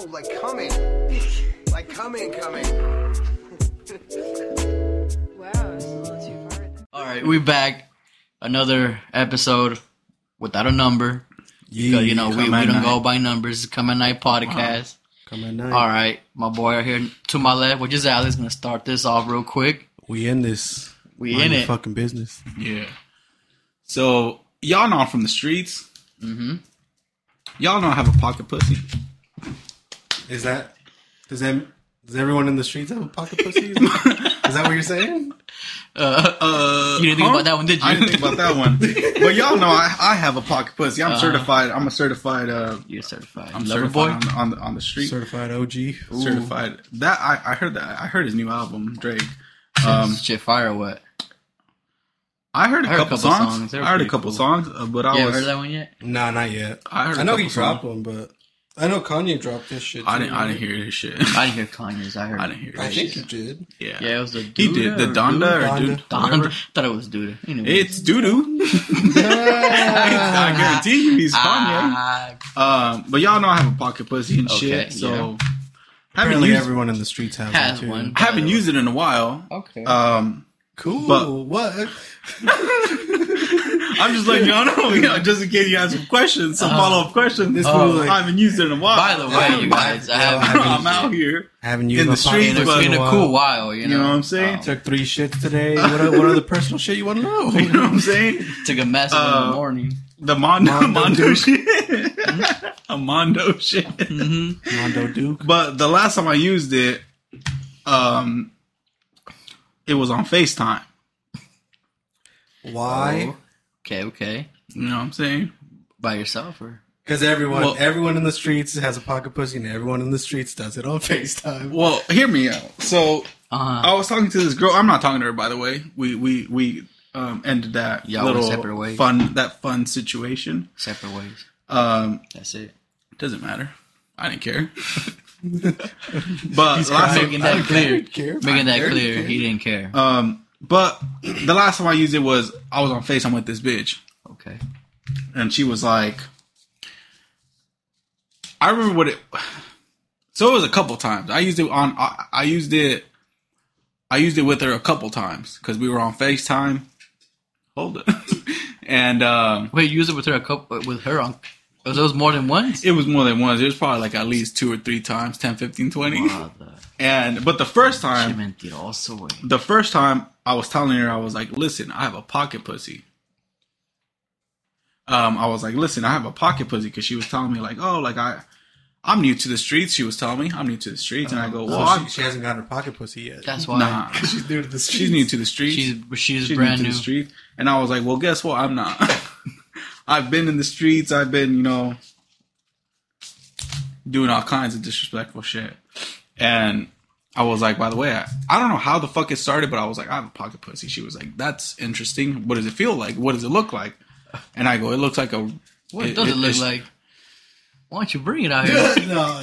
Oh, like coming. like coming, coming. Wow, it's a little too far. All right, we back. Another episode without a number. Yeah, Because, you know, we, we don't night. go by numbers. It's Come at Night podcast. Come at night. All right, my boy right here to my left, which is Alex, going to start this off real quick. We in this. We Mind in your it. Fucking business. Yeah. So y'all know I'm from the streets. Mm-hmm. Y'all know I have a pocket pussy. Is that? Does that? Does everyone in the streets have a pocket pussy? Is that what you're saying? Uh, Uh, you didn't think huh? about that one, did you? I didn't think about that one. but y'all know I, I have a pocket pussy. I'm Uh-huh. certified. I'm a certified. Uh, You're certified. I'm Lover certified boy? on, the- on the on the street. Certified OG. Certified. That I, I heard that I heard his new album Drake. Um, Shit fire or what? I heard a I heard a couple, couple songs. songs. I heard a couple cool. songs, uh, but I You ever was heard that one yet? Nah, not yet. I heard. I a know he dropped songs. one, but I know Kanye dropped this shit. I didn't. I didn't hear his shit. I didn't hear Kanye's. I heard I didn't hear I his think shit. you did. Yeah. Yeah, it was the He did the Donda or Donda. dude. Donda. thought it was Duda. Anyway. It's doo doo. I guarantee you he's Kanye. Ah, Um, but y'all know I have a pocket pussy and Okay, shit, so yeah. Apparently, used everyone in the streets has, Has one too. one. I haven't used it in a while. okay. Um, Cool. But- what? I'm just letting y'all know, you know, just in case you have some questions, some Uh, follow up questions. This oh. like, I haven't used it in a while. By the way, you guys, I Yeah, haven't I'm out it. here. haven't used In the pocket streets, in a, pussy in a while. cool while, you know. You know what I'm saying? Um, Took three shits today. What, what other personal shit you want to know? You know what I'm saying? took a massive in Uh, the morning. The Mondo, Mondo Mondo, shit. a Mondo shit. Mm-hmm. Mondo Duke. But the last time I used it, um, it was on FaceTime. Why? Okay, okay. You know what I'm saying? By yourself or? Because everyone, Well- everyone in the streets has a pocket pussy, and everyone in the streets does it on Facetime. Well, hear me out. So Uh I was talking to this girl. I'm not talking to her, by the way. We we we um, ended that Y'all little separate ways. fun that fun situation. Separate ways. Um, That's it. doesn't matter. I didn't care. but last Making that clear. care. Making that care, clear. He didn't care. um, but the last time I used it was I was on FaceTime with this bitch, Okay. and she was like, I remember what it. So it was a couple times. I used it on. I, I used it. I used it with her a couple times because we were on FaceTime. Hold it. and um, Wait, you used it with her a couple with her on. Was it was more than once? it was more than once. It was probably like at least two or three times 10, 15, 20. Mother. And but the first time, also the first time I was telling her, I was like, "Listen, I have a pocket pussy." Um, I was like, "Listen, I have a pocket pussy," because she was telling me like, "Oh, like I, I'm new to the streets." She was telling me I'm new to the streets, and I go, "Well, So she, she hasn't gotten her pocket pussy yet. That's why nah." She's new to the streets. She's new to the streets. she's she's, She's brand new new. to the street, and I was like, "Well, guess what? I'm not. I've been in the streets. I've been, you know, doing all kinds of disrespectful shit." And I was like, "By the way, I, I don't know how the fuck it started, but I was like, I have a pocket pussy." She was like, "That's interesting. What does it feel like? What does it look like?" And I go, "It looks like a." What does it, look like? Why don't you bring it out here? no,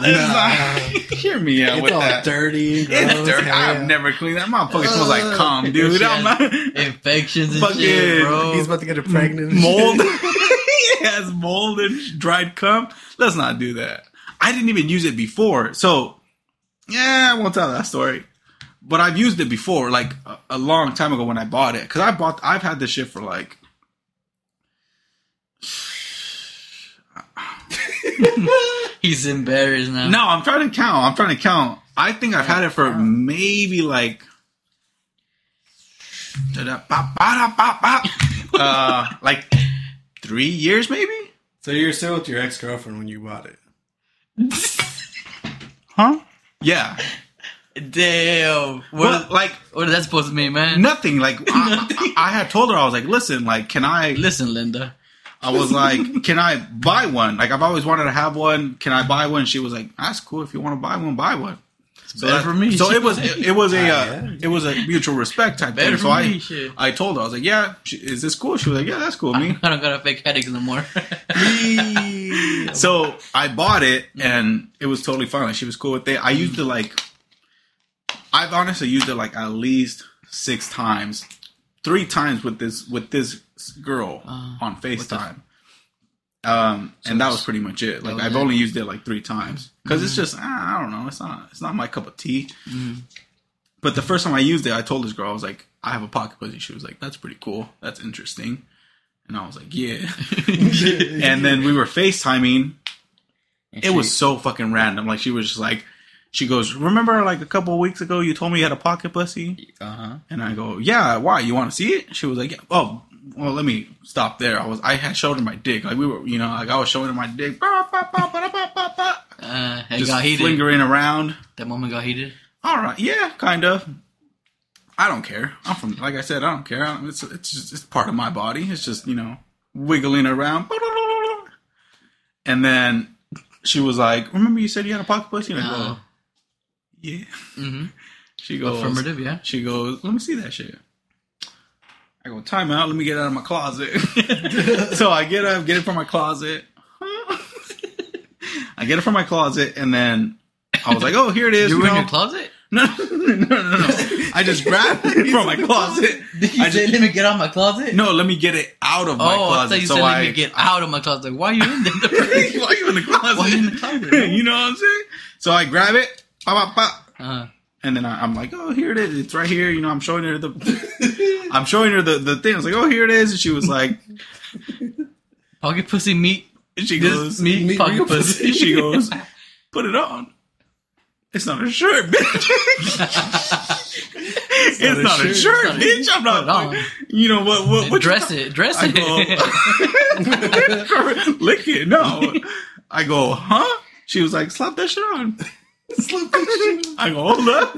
Hear me out it's with all that. dirty. And It's dirty. Hell I've never cleaned that. Motherfucker smells like Uh, cum, dude. I'm not Infections and Fucking- shit, bro. He's about to get her pregnant. mold. he has mold and dried cum. Let's not do that. I didn't even use it before, so yeah, I won't tell that story. But I've used it before, like a, a long time ago when I bought it. Because I bought, I've had this shit for like He's embarrassed now. no. I'm trying to count. I'm trying to count. I think I've had it for maybe like. Uh, like three years, maybe. So you're still with your ex girlfriend when you bought it? Huh? Yeah. Damn. What, But like what is that supposed to mean, man? nothing. Like I, I had told her, I was like, listen, like, can I? Listen, Linda. I was like, can I buy one? Like, I've always wanted to have one. Can I buy one? She was like, that's cool. If you want to buy one, buy one. So better that- for me. So it was it, it was a uh, it was a mutual respect type Better thing. So I shit. I told her I was like, yeah, she, is this cool? She was like, yeah, that's cool. Me. I don't got a fake headache no more. So I bought it and it was totally fine. Like she was cool with it. I used it like I've honestly used it like at least six times, three times with this with this girl Uh, on FaceTime. Um, and that was pretty much it. Like I've it? only used it like three times because it's just ah, I don't know. It's not it's not my cup of tea. But the first time I used it, I told this girl I was like, I have a pocket pussy. She was like, That's pretty cool. That's interesting. And I was like, Yeah. and then we were FaceTiming. And It she- was so fucking random. Like she was just like, she goes, "Remember like a couple weeks ago you told me you had a pocket pussy?" Uh-huh. And I go, "Yeah, why? You want to see it?" She was like, yeah. "Oh, well, let me stop there. I was I had showed her my dick. Like we were, you know, like I was showing her my dick. Bah, bah, bah. Uh, it Just got heated. lingering around. That moment got heated. All right, yeah, kind of. I don't care. I'm from, like I said, I don't care. I don't- It's it's just it's part of my body. It's just you know wiggling around. And then she was like, "Remember you said you had a pocket pussy?" And I go, Uh, "Yeah." hmm She goes, Affirmative, yeah. She goes, let me see that shit. I go, time out. Let me get out of my closet. so I get up, get it from my closet. I get it from my closet, and then I was like, oh, here it is. You were in your closet? No, no, no, no, no. I just grabbed it from my closet. Did you I say, just, let me get out of my closet? no, let me get it out of Oh, my I thought you so said, I, let me get out of my closet. Like, why are you in there? Why are you in the closet? Why are you in the closet? you know what I'm saying? So I grab it, pop, pop, pop, uh, And then I, I'm like, oh, here it is. It's right here. You know, I'm showing her the, I'm showing her the, the thing. I was like, oh, here it is. And she was like, pocket pussy meat. and she This goes, meat, meat pocket real pussy. she goes, put it on. It's not a shirt, bitch. it's not a shirt, It's not bitch. I'm not. Put it on. You know what? What? what dress it. Dress I it. go, lick it. No. I go, huh? She was like, slap that shit on. I go, hold up.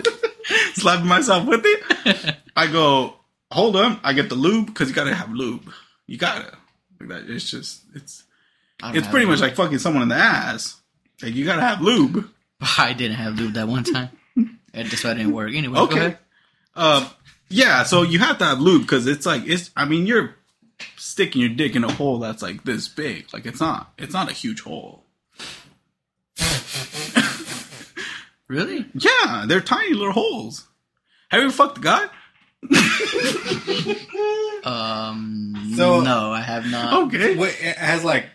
Slapping myself with it. I go, hold up. I get the lube because you gotta have lube. You gotta. Like that. It's just, it's, it's pretty lube. much like fucking someone in the ass. Like you gotta have lube. I didn't have lube that one time. And that's why it didn't work. Anyway, Okay. Uh, yeah. So you have to have lube because it's like it's. I mean, you're sticking your dick in a hole that's like this big. Like it's not. It's not a huge hole. Really? Yeah, they're tiny little holes. Have you fucked a guy? Um, So- no, I have not. Okay. Wait, it has like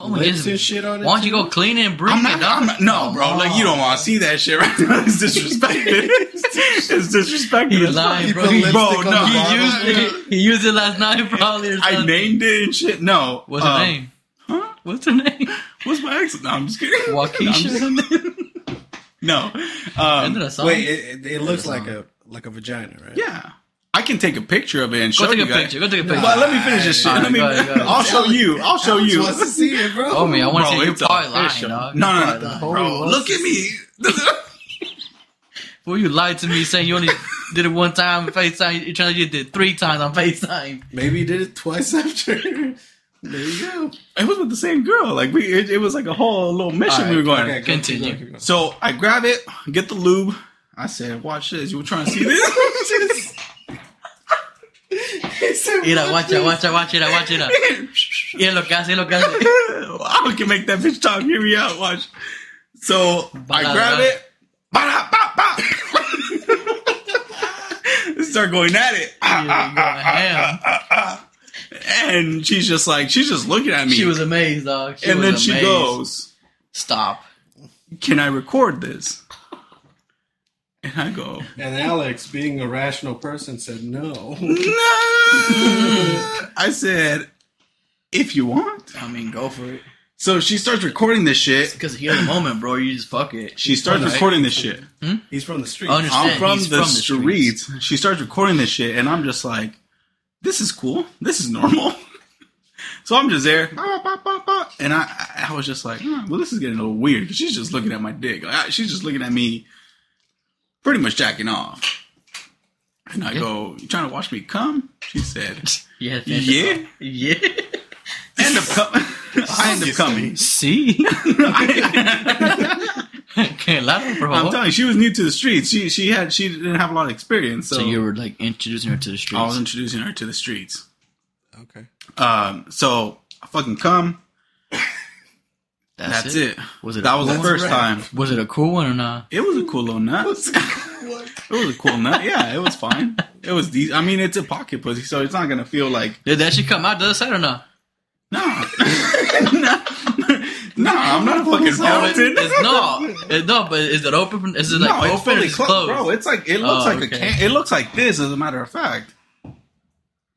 Oh lips and shit on it. Why don't you go clean it and bring I'm it, not, dog? I'm not- no, bro. Like you don't want to see that shit right now. It's disrespected. it's disrespected. He's lying, bro. He, Bro, no. he used it. He used it last night, probably. Or I named it and shit. No. What's her Um, name? Huh? What's her name? What's my ex? No, I'm just kidding. Waukesha. No. Isn't Um, it song? Wait, it, it, it looks like a like a vagina, right? yeah. I can take a picture of it and show it. Go show take you a guys. picture. Go take a picture. But let me finish this shit. Alright, let me. go ahead, go ahead. I'll show you. I'll show Alex you. wants to see it, bro. Oh man, I want to Bro, see you it's probably official. lying, dog. No, You no, no, bro. Look at me. Well, you lied to me saying you only did it one time on FaceTime. You're trying to do it did three times on FaceTime. Maybe you did it twice after. There you go. It was with the same girl. Like we, it, it was like a whole little mission we were going. Okay, go- Continue. keep going, keep going. So I grab it, get the lube. I said, "Watch this. You were trying to see this?" Mira, watch it, watch it, watch it, watch it. Mira lo que hace, lo que hace. I can make that bitch talk. Hear me out. Watch. So I Ba-da-da. grab it. Ba-da, ba, ba. Start going at it. Yeah, you going ham. And she's just like, she's just looking at me. She was amazed, dog. She and was then she goes, "Stop." Can I record this? And I go, And Alex, being a rational person, said no. No. I said, if you want. I mean, go for it. So she starts recording this shit. Because here's the moment, bro. You just fuck it. She starts Right. recording this shit. Hmm? He's from the street. I understand. I'm from He's the, from the streets. streets. She starts recording this shit, and I'm just like, this is cool. This is normal. so I'm just there, bah, bah, bah, bah, and I, I was just like, hmm, well, this is getting a little weird she's just looking at my dick. Like, I- she's just looking at me, pretty much jacking off. And I Yeah. go, you trying to watch me come? She said, Yeah. Yeah? Yeah. end up coming. I end up coming. See. Can't lie, bro. I'm telling you, she was new to the streets. She she had she didn't have a lot of experience. So, so you were like introducing her to the streets. I was introducing her to the streets. Okay. Um, so I fucking come. That's, That's, it. Was it? That a was cool the one? first time. Was it a cool one or not? It was a cool little nut. It was a cool nut. Yeah, it was fine. It was decent. I mean, it's a pocket pussy, so it's not gonna feel like. Did that shit come out the other side or not? No, no, no, I'm not a fucking No, it- fountain. it's not. It, no, but is it open? Is it like no, it's open or fully clo- closed? bro. It's like it looks Oh, like a can. It looks like this, as a matter of fact.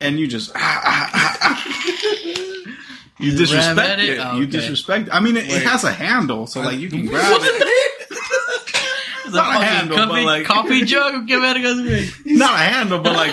And you just ah, ah, ah, ah. you Just disrespect it. it? Oh, You okay. disrespect. I mean, it, it has a handle, so like you can grab it. It's not a fucking handle, but, like- coffee jug. Give it a go. Not a handle, but like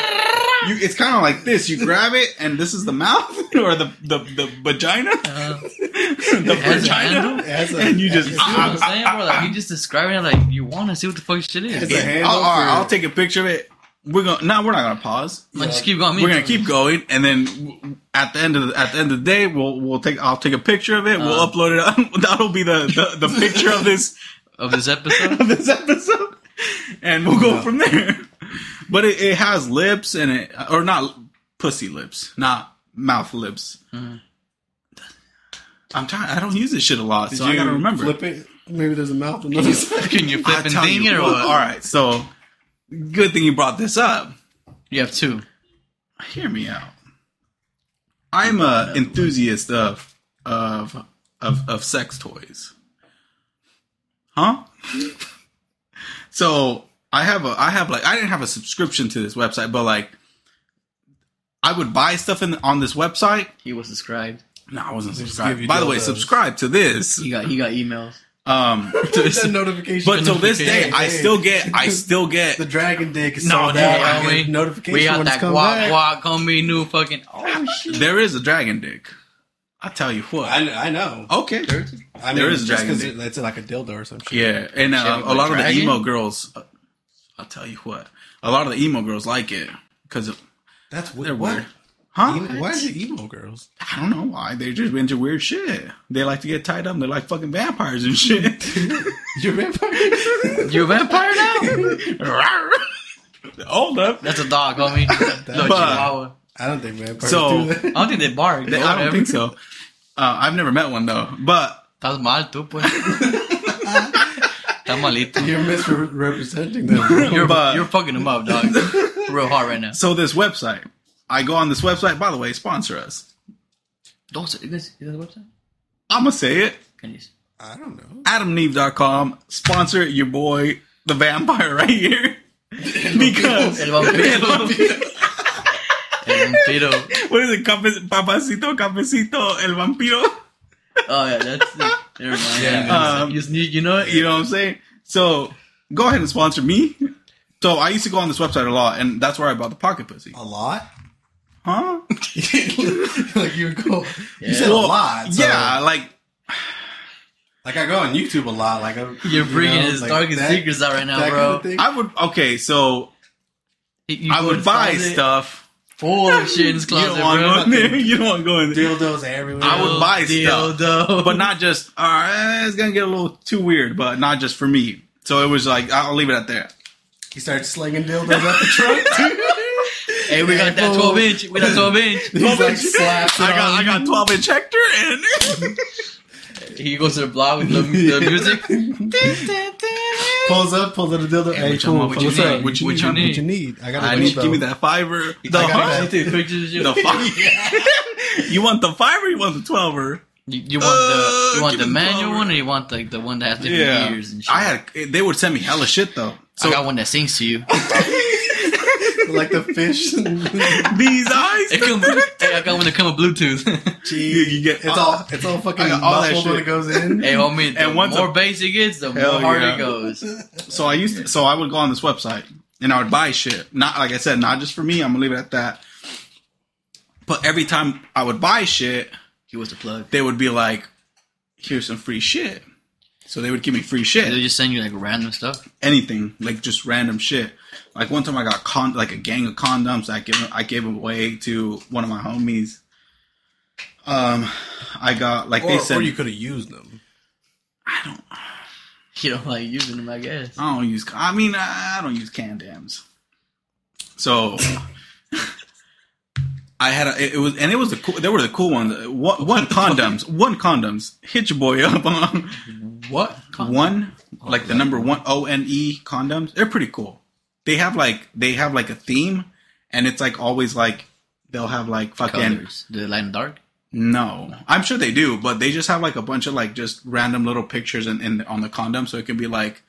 you. It's kind of like this. You grab it, and this is the mouth or the the, the vagina. Uh, the has a vagina, handle? It has a- and you just. you know what I'm saying, bro? Like you just describing it like you want to see what the fuck shit is. It's a Yeah. handle I'll, all right, for- I'll take a picture of it. We're gonna. No, we're not gonna pause. Like, just keep going. We're gonna keep going, and then at the end of the, at the end of the day, we'll we'll take. I'll take a picture of it. We'll Uh. upload it. That'll be the, the the picture of this of this episode. of this episode, and we'll go from there. But it, it has lips and it, or not pussy lips, not mouth lips. Mm-hmm. I'm trying. I don't use this shit a lot, Did so I you gotta remember. Flip it. Maybe there's a mouth on the other side. Can you flip and ding it or what, what? All right, so good thing you brought this up. You have two. Hear me out. I'm a enthusiast of of of of sex toys. Huh? so I have a I have like I didn't have a subscription to this website, but like I would buy stuff in on this website. He was subscribed. No, I wasn't give subscribed. you By the way, dildos. subscribe to this. He got he got emails. Um, That notification. but till this day, I still get I still get the dragon dick is No, sold dude, out. I I mean, notification We got when it's that come guac back. guac on me new fucking. Oh shit. there is a dragon dick. I tell you what. I, I know. okay. I There is a just dragon 'cause dick. it- it's like a dildo or some shit. Yeah, and uh, Shit, a lot of the dragon? emo girls. I'll tell you what, a lot of the emo girls like it because That's they're. What? weird. Huh? Emo- why is it emo girls? I don't know why. They're just into weird shit. They like to get tied up. They're like fucking vampires and shit. You're vampire. You a vampire now? Hold up. That's a dog, homie. No But- chihuahua. I don't think vampires So- do that. I don't think they bark. They- I don't think so. Uh, I've never met one though, but Estás mal tú, pues. Estás malito. You're misrepresenting them. You're, But- you're fucking them up, dog. Real hard right now. so this website. I go on this website. By the way, sponsor us. Don't say, is this, is this the website? I'm gonna say it. Can you? I don't know. AdamNeve.com. Sponsor your boy, the vampire, right here. because El vampiro. El vampiro. what is it? Cafe- papacito, cafecito, el vampiro. Oh yeah, that's the, never mind. Um, you, you, you know? You know what I'm saying? So go ahead and sponsor me. So I used to go on this website a lot, and that's where I bought the pocket pussy. A lot? Huh? like you go. You Yeah. said a lot. so- yeah, like Like I go on YouTube a lot. Like I, You're you bringing know, his like darkest that- secrets out right now, bro. kind of. I would. Okay, so You I would buy closet stuff. Full of shit in his You closet, don't want to go in there. You don't want to go in there. dildos everywhere. I would buy stuff. Dildo. but not just. All right, it's gonna get a little too weird, but not just for me. So it was like I'll leave it at that. He started slinging dildos up the trunk. Hey, we got that 12 inch. We got 12 inch. He's like slaps I got I got twelve inch Hector and He goes to the block with the, the music. Pulls up, pulls out a dildo. Hey, what cool. you- what you What's need? up? What you What need? you need? What you need? I got. I need give me that fiver. The, I got huh? You pictures the five. you want the five or you want the twelver? You, you want Uh, the you want the manual power. one or you want like the one that has different Yeah, gears and shit? I had. They would send me hella shit though. So I got one that sings to you. Like the fish. these eyes. It come, hey, I got one that come with Bluetooth. you, you get It's all it's all fucking all that muffled when shit. it goes in. hey, homie, the And once more a- bass it gets, the Hell more hard yeah. it goes. So I used to, so I would go on this website and I would buy shit. Not like I said, not just for me. I'm gonna leave it at that. But every time I would buy shit, He was the plug. they would be like, "Here's some free shit." So they would give me free shit. They shit, just send you like random stuff. anything like just random shit. Like one time I got con like a gang of condoms. I give I gave them away to one of my homies. Um, I got like they said or you could have used them. I don't You don't like using them, I guess. I don't use. I mean, I don't use candams. So I had a. It was and it was the cool. They were the cool ones. One, one condoms. One condoms. Hit your boy up on What? one. Oh, like the number one O N E condoms. They're pretty cool. They have like they have like a theme, and it's like always like they'll have like fucking Colors. The light and dark. No, I'm sure they do, but they just have like a bunch of like just random little pictures in, in on the condom, so it could be like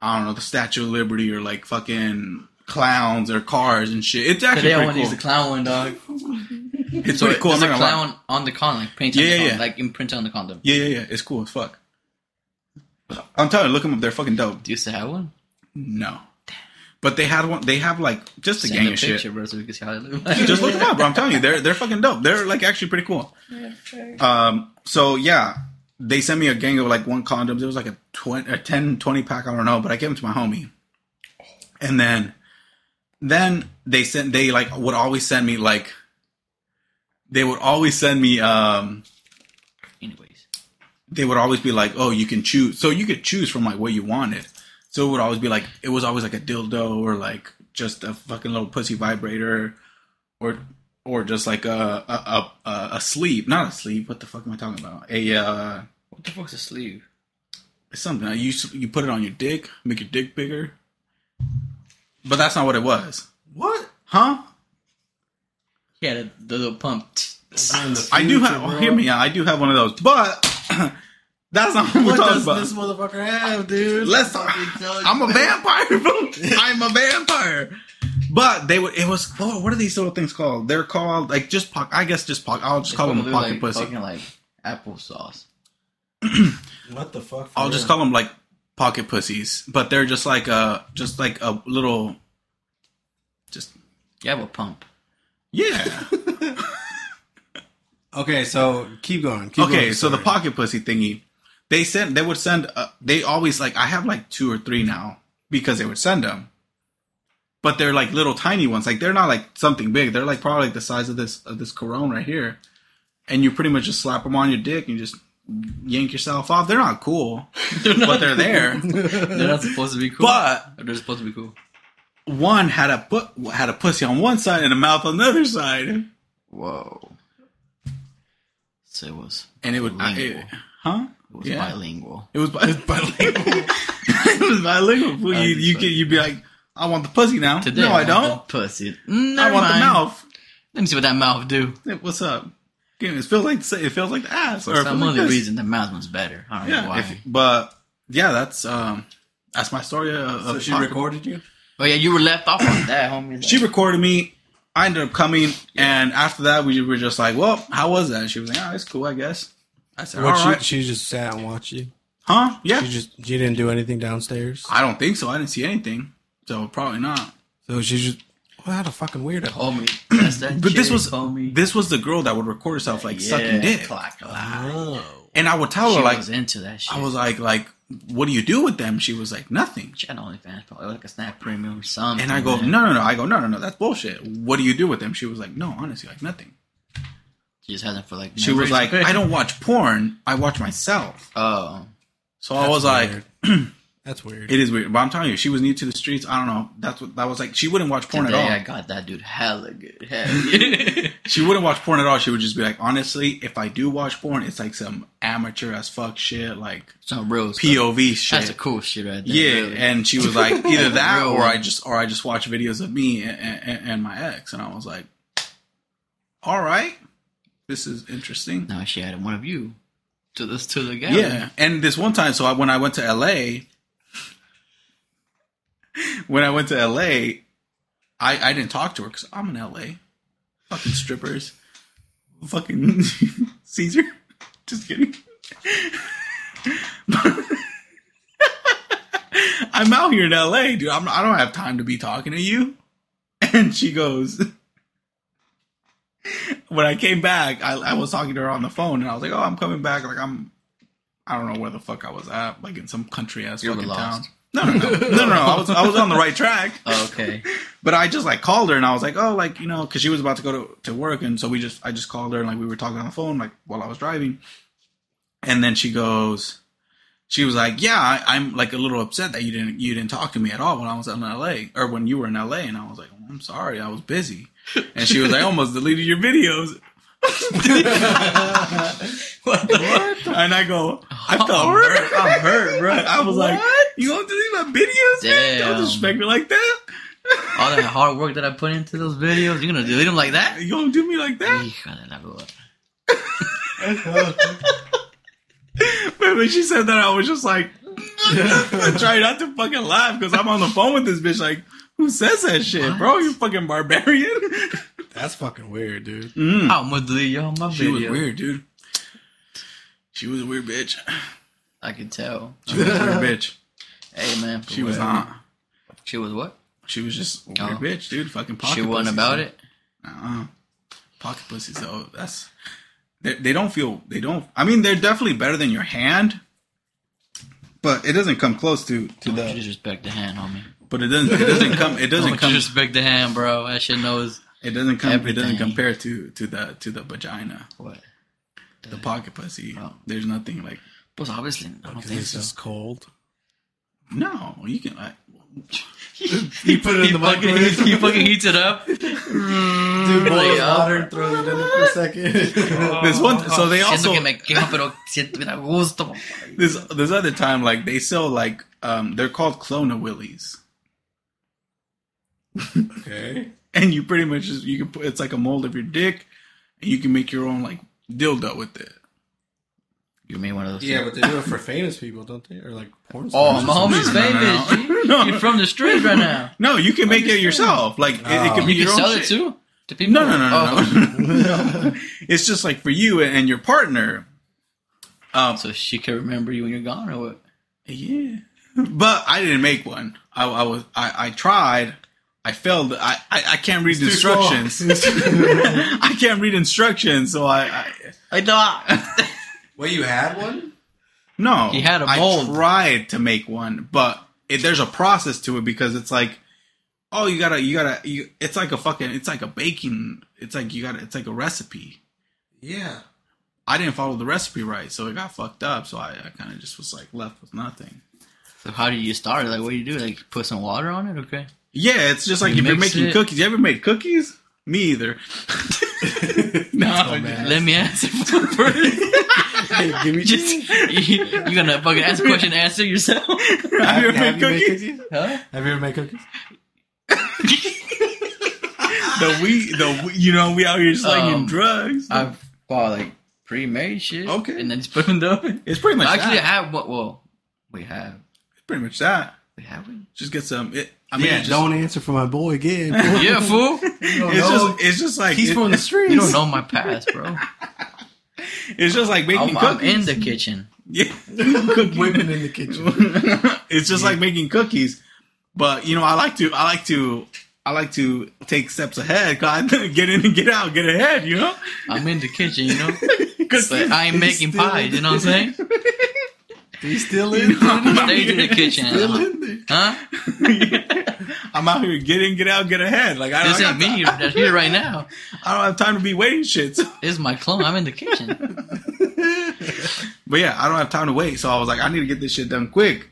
I don't know the Statue of Liberty or like fucking clowns or cars and shit. It's actually Today I pretty want to cool. use the clown one, dog. It's So pretty cool. I'm a gonna lie. clown on the condom, like painted Yeah, on the yeah, condom, yeah. like imprinted on the condom. Yeah, yeah, yeah. It's cool as fuck. I'm telling you, look them up. They're fucking dope. Do you still have one? No, but they had one. They have like just a Send gang a of picture, shit. bro, so we can see how they look. like. Just look them up, bro. I'm telling you, they're they're fucking dope. They're like actually pretty cool. Um. So yeah, they sent me a gang of like one condoms. It was like a 20, a 10, 20 pack. I don't know, but I gave them to my homie. And then, then they sent. They like would always send me like. They would always send me. Um. Anyways, They would always be like, "Oh, you can choose." So you could choose from like what you wanted. So it would always be like it was always like a dildo or like just a fucking little pussy vibrator, or or just like a a a, a, a sleeve, not a sleeve. What the fuck am I talking about? A uh, what the fuck's a sleeve? it's something you you put it on your dick, make your dick bigger. But that's not what it was, What? huh? Yeah, the, the little pump. The I do have. bro. Hear me out. I do have one of those, but that's not what we're What talking does about. this motherfucker have, dude? Let's talk. I'm a vampire, bro. I'm a vampire. But they would. It was. Oh, what are these little things called? They're called like just. Po- I guess just pocket. I'll just call them a pocket like pussy. Fucking like applesauce. What the fuck? I'll just call them like pocket pussies. But they're just like a just like a little. Just You have a pump. yeah. Okay, so keep going. Keep okay, going, so the pocket pussy thingy, they sent. They would send. Uh, they always like. I have like two or three now because they would send them. But they're like little tiny ones. Like they're not like something big. They're like probably like the size of this of this Corona right here, and you pretty much just slap them on your dick and you just yank yourself off. They're not cool, but they're there. They're not supposed to be cool. But they're supposed to be cool. one had a put had a pussy on one side and a mouth on the other side, Whoa. So it was. and it would, I, bilingual. it, huh? It was Yeah. bilingual. It was, bi- it was bilingual. it was bilingual. Fool. You you could you'd be like, I want the pussy now. Today no, I want don't. the Pussy. I Never want the mind. mouth. Let me see what that mouth do. Hey, What's up? It feels like it feels like the ass. For or it some feels like other reason, the mouth was better. I don't know why. if- but yeah, that's um, that's my story. Of, So of she recorded you? oh yeah, you were left off on that, homie. She recorded me. I ended up coming, and after that, we were just like, "Well, how was that?" And she was like, "Oh, it's cool, I guess." I said, What, "All she, right, she just sat and watched you? huh? Yeah." She just she didn't do anything downstairs? I don't think so. I didn't see anything, so probably not. So she just well, what a fucking weirdo. homie. That's that But this chick, was homie. this was the girl that would record herself like Yeah, sucking dick, clack, clack. Oh. and I would tell She her like, was into that shit. I was like, like, what do you do with them? She was like, nothing. She had OnlyFans, probably like a Snap Premium or something. And I go, no, no, no. I go, no, no, no. That's bullshit. What do you do with them? She was like, no, honestly, like nothing. She just has it for like. She was like. I don't watch porn. I watch myself. Oh, So I was like, weird. That's weird. it is weird. But I'm telling you, she was new to the streets. I don't know. That's what that was like. She wouldn't watch porn today at all. I got that dude hella good. Hell yeah. She wouldn't watch porn at all. She would just be like, honestly, if I do watch porn, it's like some amateur as fuck shit, like Some real stuff. POV shit. That's a cool shit right there. Yeah, really. and she was like, either that or. I just or I just watch videos of me and, and, and my ex, and I was like, all right, this is interesting. now she added one of you to this to the Yeah, and this one time, so I, when I went to LA, when I went to LA, I I didn't talk to her because I'm in LA, fucking strippers, fucking Caesar. Just kidding. I'm out here in LA, dude. I'm, I don't have time to be talking to you. And she goes, when I came back, I, I was talking to her on the phone, and I was like, "Oh, I'm coming back. Like I'm, I don't know where the fuck I was at, like in some country ass fucking town." No, no, no, no, no, no. I was I was on the right track, Oh, okay. but I just like called her and I was like, "Oh, like you know," because she was about to go to, to work, and so we just I just called her and like we were talking on the phone like while I was driving, and then she goes, she was like, "Yeah, I, I'm like a little upset that you didn't you didn't talk to me at all when I was in LA or when you were in LA," and I was like, well, "I'm sorry, I was busy," and she was like, "I almost deleted your videos." what the what? And I go, I felt hurt. I'm hurt, bro. I was like, you gonna delete my videos? Man? Don't disrespect me like that. All that hard work that I put into those videos, you're gonna delete them like that? You gonna do me like that? Hija de la puta. But when she said that, I was just like, I try not to fucking laugh because I'm on the phone with this bitch. Like, who says that shit, bro? You fucking barbarian. That's fucking weird, dude. Mm. I'm gonna delete y'all my She was weird, dude. She was a weird bitch. I can tell. She was a weird bitch. Hey man, She was not. She was what? She was just a weird Oh. bitch, dude. Fucking pocket she wasn't pussy, about so- it. Uh-uh. Pocket pussies, though. That's they, they don't feel they don't. I mean, they're definitely better than your hand, but it doesn't come close to to Don't the. disrespect the hand, homie. But it doesn't. It doesn't come. It doesn't Don't come. disrespect the hand, bro. That shit knows It doesn't come. It doesn't everything. compare to to the to the vagina, what. the pocket pussy. Oh. There's nothing like. But obviously, I don't think It's so. just cold. No, you can. Like, You put it He fucking, heats, he fucking heats it up. Dude, Like, boils water and throws it in it for a second. There's one. So they Siento also que me quemo, pero siento me da gusto. this this other time like they sell like um they're called Clone-A-Willies. okay. and you pretty much just you can put it's like a mold of your dick, and you can make your own like dildo with it. You made one of those. Yeah, too. but they do it for famous people, don't they? Or like porn Oh, my homie's No, no, famous. no. No. You're from the streets right now. No, you can make it yourself. Like it, it could be You your can own sell shit. it too to people. No, no, no, Oh. no. no. it's just like for you and your partner. Um, So she can remember you when you're gone, or what? yeah, but I didn't make one. I, I was I, I tried. I failed. I, I, I can't read too small. instructions. I can't read instructions, so I, I I know. Wait, you had one? No, He had a mold. I tried to make one, but it, there's a process to it because it's like, oh, you gotta, you gotta, you, it's like a fucking, it's like a baking, it's like you gotta, it's like a recipe. Yeah. I didn't follow the recipe right, so it got fucked up. So I, I kind of just was like left with nothing. So how do you start? Like, what do you do? Like, put some water on it? Okay. Yeah, it's just like You if you're making it. cookies. You ever made cookies? Me either. no, Oh. Let me answer first. Hey, give me Just you, you gonna fucking ask a question, answer yourself? have you ever Have made you made cookies? cookies? Huh? Have you ever made cookies? The we, the we, you know, we out here slinging Um, drugs. I've bought like pre-made shit. Okay. And then just put them in the oven. it's pretty much Actually, I that. have what? Well, we have. It's pretty much that. We have we? Just get some. It, I mean, yeah, just, don't answer for my boy again. Yeah, fool. It's just, it's just like He's it- from the streets. You don't know my past, bro. It's just like making I'm, I'm cookies. in the kitchen. yeah, cookies. Women in the kitchen. it's just like making cookies. But you know, I like to, I like to, I like to take steps ahead. God, get in and get out, get ahead. You know, I'm in the kitchen, you know. because I ain't making still pies. You know what I'm saying? He's still in. I'm staying in the kitchen. Still in there. Huh? I'm out here, get in, get out, get ahead. Like I don't, This I, ain't got- me that's here right now. I don't have time to be waiting shit. So- This is my clone. I'm in the kitchen. But yeah, I don't have time to wait. So I was like, I need to get this shit done quick.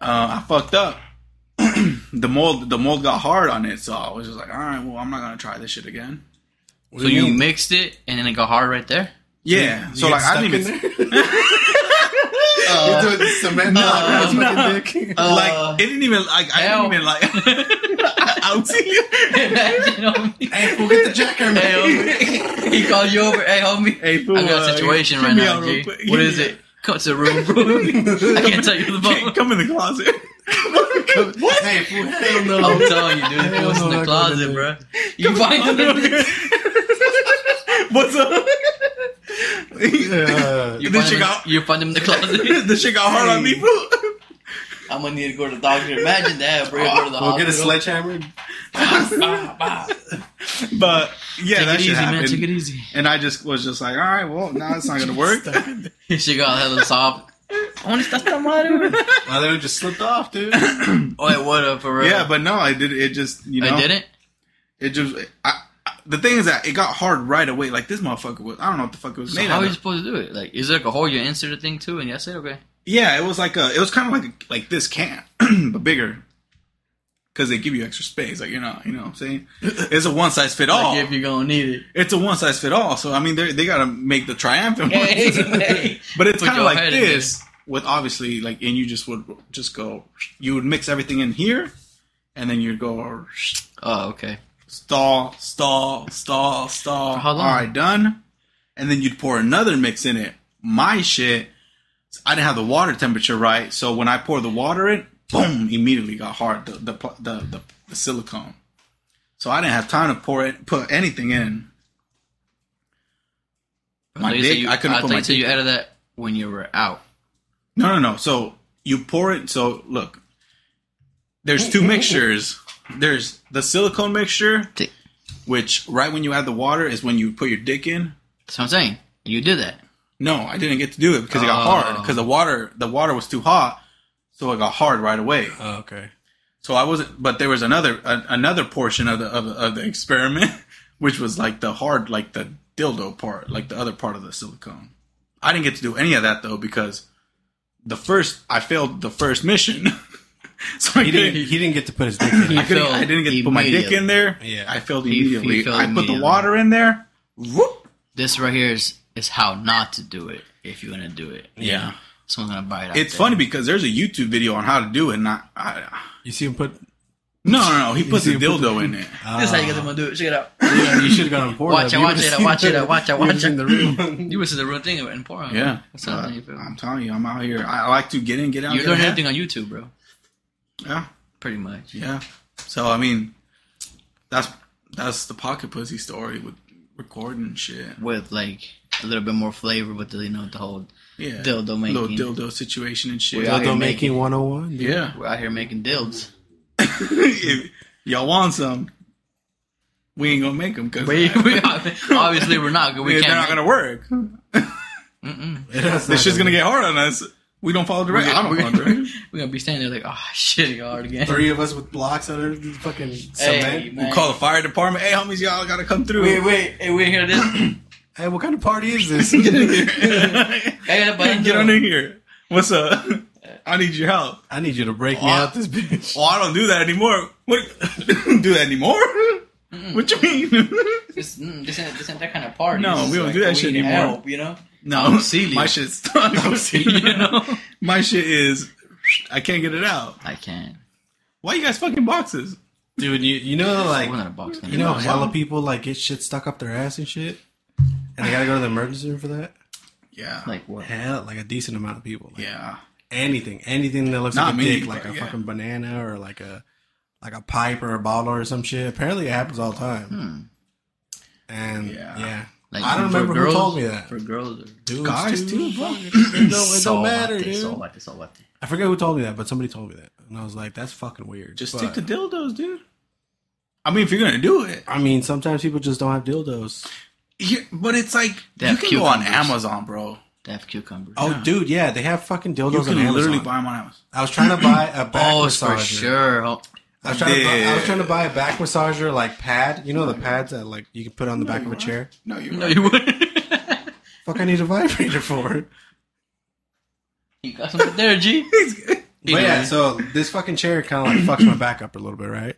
Uh, I fucked up. the mold, the mold got hard on it, so I was just like, all right, well, I'm not gonna try this shit again. What So do you mean? mixed it and then it got hard right there. Yeah, You so get like I didn't even there? You do it cement uh, on no. his fucking dick. Uh, like it didn't even like I hell. didn't even like I'll see you. Imagine, homie. Hey, fool, get the jacker, man. Hey, homie. He called you over. Hey, homie. Hey, fool, I got uh, a situation hear right me now, G. quick. What Hear is me it? Come to the room, bro. I can't tell you the phone. Come in the closet. Hey, fool, hell no. I'm telling you, dude. It Hell was in the closet, bro. You find him in the, What's up? You This find shit him, got- in, you find him in the closet. the shit got hard on me, fool. I'm gonna need to go to the doctor. Imagine that, bro. Go to the We'll get a hospital. sledgehammer. Bah, bah. But yeah, Take that it shit easy, man. happened. Take it easy. And I just was just like, all right, well, now it's not gonna work. She got hella soft. ¿Dónde está esta madre? Well, then it just slipped off, dude. Oh, it would have for real? yeah, but no, I did. It just you know, I didn't. It just. I, I, the thing is that it got hard right away. Like this motherfucker was. I don't know what the fuck it was So made how are you supposed to do it? Like, is there like a hole you insert the thing to, and that's it? Okay. Yeah, it was like a. It was kind of like a, like this can, but bigger. Because they give you extra space, like you know, you know what I'm saying. It's a one size fit all. Like if you're gonna need it. It's a one size fit all. So I mean, they they gotta make the triumphant one. But it's kind of like this, with obviously like, and you just would just go. You would mix everything in here, and then you'd go Oh, okay. Stall, stall, stall, stall. For how long? All right, done. and then you'd pour another mix in it. My shit, I didn't have the water temperature right, so when I pour the water in, boom, immediately got hard the the the, the, the silicone. So I didn't have time to pour it, put anything in. My you dick, you- I couldn't I put my dick you added that when you were out. No, no, no. So you pour it. So look, there's two mixtures. There's the silicone mixture, Dick. which right when you add the water is when you put your dick in. That's what I'm saying. You did that. No, I didn't get to do it because it got Oh. hard because the water the water was too hot, so it got hard right away. Oh, okay. So I wasn't. But there was another a, another portion of the of, the- of the experiment, which was like the hard, like the dildo part, like the other part of the silicone. I didn't get to do any of that though because the first I failed the first mission. so He couldn't, didn't. He didn't get to put his dick in. He I, couldn't, I didn't get to put my dick in there. Yeah. I failed He- he immediately. failed I put the water in there. Whoop. This right here is, is how not to do it if you're gonna do it. Yeah. Someone's gonna buy it. Out It's there. funny because there's a YouTube video on how to do it. Not I, You see him put. no, no, no. He puts a him put the- dildo in it. This is how you get them to do it. Check it out. Yeah, you should have gone on porn. Watch it, watch it, watch it, watch it, watch it. the real. You was to the real thing in porn. Yeah, That's how Uh, you feel. I'm telling you, I'm out here. I, I like to get in, get out. You're get doing out. everything on YouTube, bro. Yeah, Pretty much. yeah. So I mean, that's that's the pocket pussy story with recording shit. With like a little bit more flavor with the you know the whole Yeah, Dildo making. little dildo situation and shit. We out here Dildo making- making 101. yeah, we're out here making dildos. if y'all want some, we ain't gonna make them because We, we obviously we're not. 'cause We they're can't. not gonna work. That's This shit's gonna get hard on us. We don't follow direct. I don't follow direct. We're gonna be standing there like, oh shit, y'all hard again. Three of us with blocks under the fucking Hey, cement. man. We'll call the fire department. Hey, homies, y'all gotta come through. Wait, wait, hey, we hear this? Hey, what kind of party is this? Hey, but Get on in here. What's up? I need your help. I need you to break me Oh. out this bitch. Oh, I don't do that anymore. What? do that anymore? What you mean? This, mm, this, ain't, this ain't that kind of party. No, This is we don't like, do that shit need anymore. Help, you know? No, I'm Celia. my shit's you know? My shit is. I can't get it out. I can't. Why you guys fucking boxes? Dude, you, you know, like, We're not a box. you know, Yeah. hella people, like, get shit stuck up their ass and shit. And they gotta go to the emergency room for that. Yeah. like what? Hell, like a decent amount of people. Like, yeah. anything, anything that looks Not like a me, dick, like a yeah. fucking banana or like a like a pipe or a bottle or some shit. Apparently, it happens all the time. Hmm. And Yeah. yeah, Like I don't remember girls, who told me that. For girls, or Dudes Guys too, bro. Fuck, It don't, it don't matter, Sóbate, dude. sóbate, sóbate. I forget who told me that, but somebody told me that, and I was like, "That's fucking weird." Just But, stick to dildos, dude. I mean, if you're gonna do it, I mean, sometimes people just don't have dildos. Here- but it's like They you have can go on. Amazon, bro. They have cucumbers. Oh, dude, yeah, they have fucking dildos You on can Amazon. literally buy them on Amazon. I was trying to buy a back Oh, massager. for sure. Oh, I was, trying to buy, I was trying to buy a back massager like pad. You know the pads that like you can put on the back of a chair. No, you're no, you wouldn't. Fuck, I need a vibrator for it. you got something there, G. But yeah, so this fucking chair kind of like fucks my back up a little bit, right?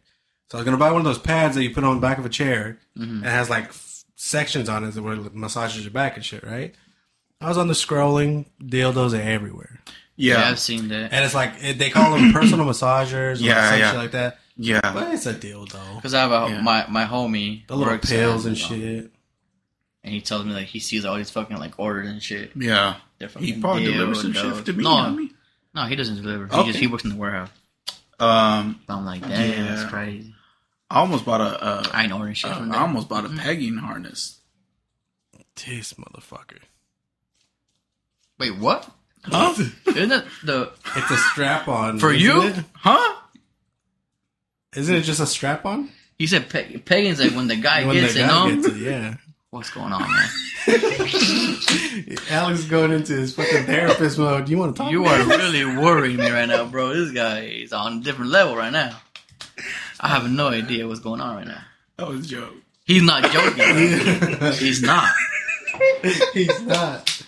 So I was gonna buy one of those pads that you put on the back of a chair, mm-hmm. and it has like f- sections on it that where it massages your back and shit, right? I was on the scrolling, dildos are everywhere, Yeah, Yeah, I've seen that. and it's like they call them personal massagers, or Yeah, some yeah. shit like that. yeah. But it's a deal though. Because I have a, Yeah. my my homie The little works pills and Amazon, shit. and he tells me like he sees all these fucking like orders and shit. Yeah. They're He fucking probably delivers some shit to me. No, not me. no, he doesn't deliver. He just he works in the warehouse. Um, So I'm like, damn, Yeah. that's crazy. I almost bought a. a I ain't ordering shit uh, from I almost bought a pegging harness. This motherfucker. Wait, what? Huh? Isn't it the It's a strap on For you? It? huh? Isn't it just a strap on? he said pe- pagans like when the guy When gets the it, no? gets it, yeah. What's going on, man? Alex is going into his fucking therapist mode. You want to talk? You about are it? really worrying me right now, bro. This guy is on a different level right now. I have no idea what's going on right now. That was a joke. He's not joking. He's not. He's not.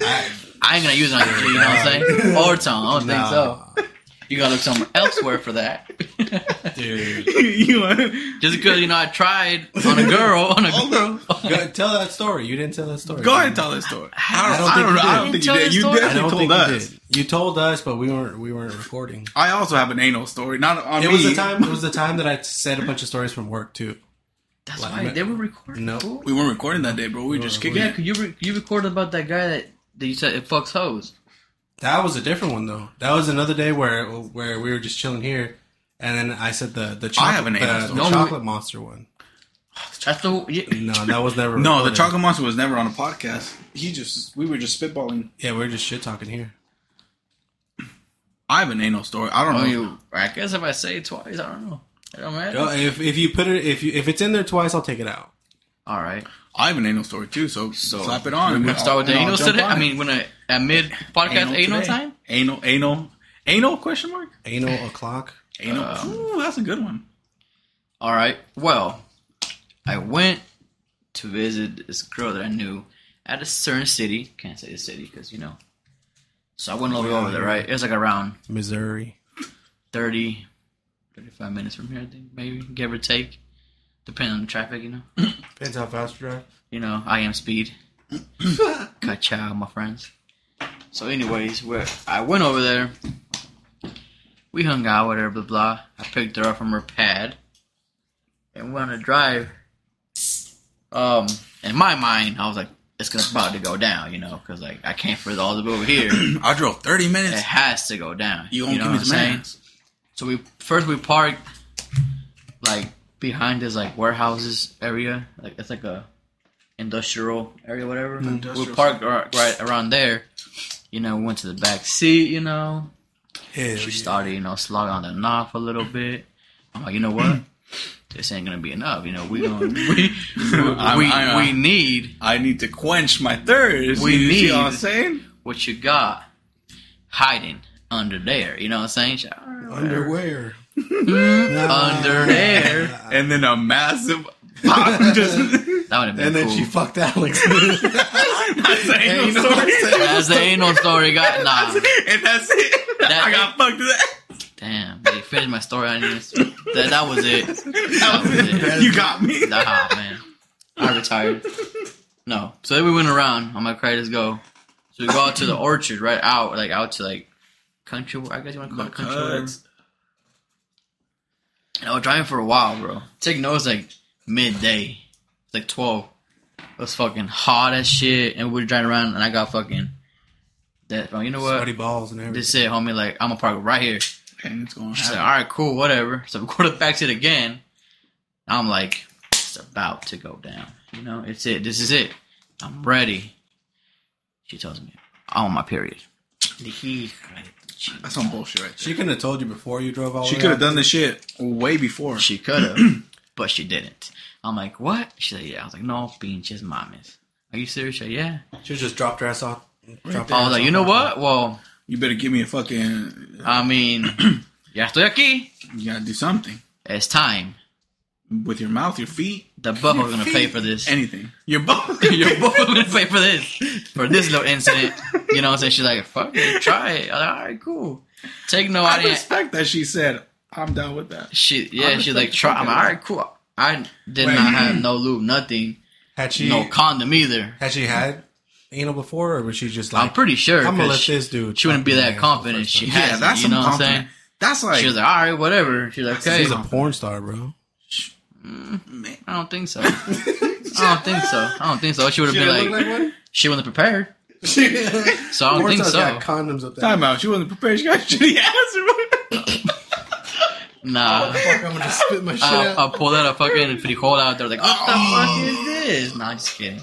I ain't gonna use it on you, you know what I'm saying? Or tongue. I don't think so. You gotta look somewhere elsewhere for that. Dude. you want? Just because you know I tried on a girl, on a oh, girl. Go, tell that story. You didn't tell that story. Go ahead and tell that story. I don't don't, I think don't, you know. I did. don't think you Tell did. the You story. I definitely don't told think us. you did. You told us, but we weren't. We weren't recording. I also have an anal story. Not on It me. was the time. It was the time that I said a bunch of stories from work too. That's Like, why they were recording. No. We weren't recording that day, bro. We were just kicking Yeah, it. 'cause you re- you recorded about that guy that, that you said it fucks hoes. That was a different one though. That was another day where where we were just chilling here, and then I said the the chocolate, have an the, the No, chocolate monster one. That's the yeah, No, that was never. No, the chocolate monster was never on a podcast. He just we were just spitballing. Yeah, we were just shit talking here. I have an anal story. I don't Oh, know. you, I guess if I say it twice, I don't know. It don't matter. If if you put it if you if it's in there twice, I'll take it out. All right. I have an anal story too. So, So slap it on. We're gonna start with the And anal jump today. on I mean, when I at mid podcast anal, today. time. Anal, anal, anal? Question mark. Anal o'clock. Anal. Um, Ooh, that's a good one. All right. Well, I went to visit this girl that I knew at a certain city. Can't say the city because you know. So I went over over there. Right. It was like around Missouri. 30, 35 minutes from here. I think maybe give or take, depending on the traffic. You know. Depends how fast you drive. you know, I am speed. Ka-chow, my friends. So, anyways, where I went over there, we hung out with her, blah blah. I picked her up from her pad, and went on a drive. Um, in my mind, I was like, it's gonna about to go down, you know, because like I can't further all the way over here. I drove 30 minutes. it has to go down. You gonna know give me what I'm saying? So we first we parked like behind this like warehouses area. Like it's like a industrial area, whatever. we Industrial parked right, right around there. You know, went to the back seat. You know, Hell she yeah. started you know slogging on the knob a little bit. I'm like, you know what? This ain't gonna be enough. You know, we gonna we I'm- we, I'm, we need I need to quench my thirst. We you see what I'm saying? what you got hiding under there. You know what I'm saying? Ah, whatever." Underwear. Mm-hmm. under there. And then a massive pop just. That would have been And then cool. she fucked Alex. That's the anal you know story. what That's the anal story. Got nah. and that's it. That- I got fucked to that. Damn, they finished my story. I didn't even, that that was it. That was was it. it. You got me. Nah, man. I retired. No. So then we went around. I'm like, okay, let's go. So we go out to the orchard, right out, like out to like country. I guess you want to call it country. whatever. Cuts. And I was driving for a while, bro. Take note, notes like midday. It's like 12. It was fucking hot as shit. And we were driving around, and I got fucking. That, oh, you know what? Sweaty balls and everything. This it, homie. Like, I'm gonna park right here. And it's going to She's like, happen. all right, cool, whatever. So we go to the back seat again. I'm like, it's about to go down. You know, it's it. This is it. I'm ready. She tells me, I'm on my period. That's some bullshit right there. She couldn't have told you before you drove all She could have done this shit way before. She could have, but she didn't. I'm like, what? She's like, yeah. I was like, no, pinches mames. Are you serious? She's like, yeah. She just dropped her ass off. dropped I was like, you know off. what? Well, You better give me a fucking. Uh, I mean, ya estoy aquí. You gotta do something It's time. with your mouth, your feet, The butthole gonna pay for this. anything. Your butt. Your boy gonna pay for this, for this little incident. You know what I'm saying? She's like, fuck it, try it. Like, all right, cool. Take no, I I respect that she said, "I'm down with that." She, I yeah, she's like, the try. fuck I'm out like, all of right, cool. I did Wait. not have no lube, nothing, Had she no condom either. had she had anal before, or was she just like? I'm pretty sure. I'm gonna 'cause let she, this dude. she wouldn't be that confident. She time. has, yeah, that's you some know what I'm confidence. saying? That's like She was like, all right, whatever. She's like, okay. She's a porn star, bro. Mm, man, I don't think so. I don't think so. I don't think so. She would have been like, one. she wasn't prepared. So I don't Porn think stars so. got condoms up there. time out. She wasn't prepared. She got shitty ass. Nah. Fuck, I'm gonna spit my shit I'll, out. I'll pull out a fucking frijol out there, like, what the oh. fuck is this? Nah, just kidding.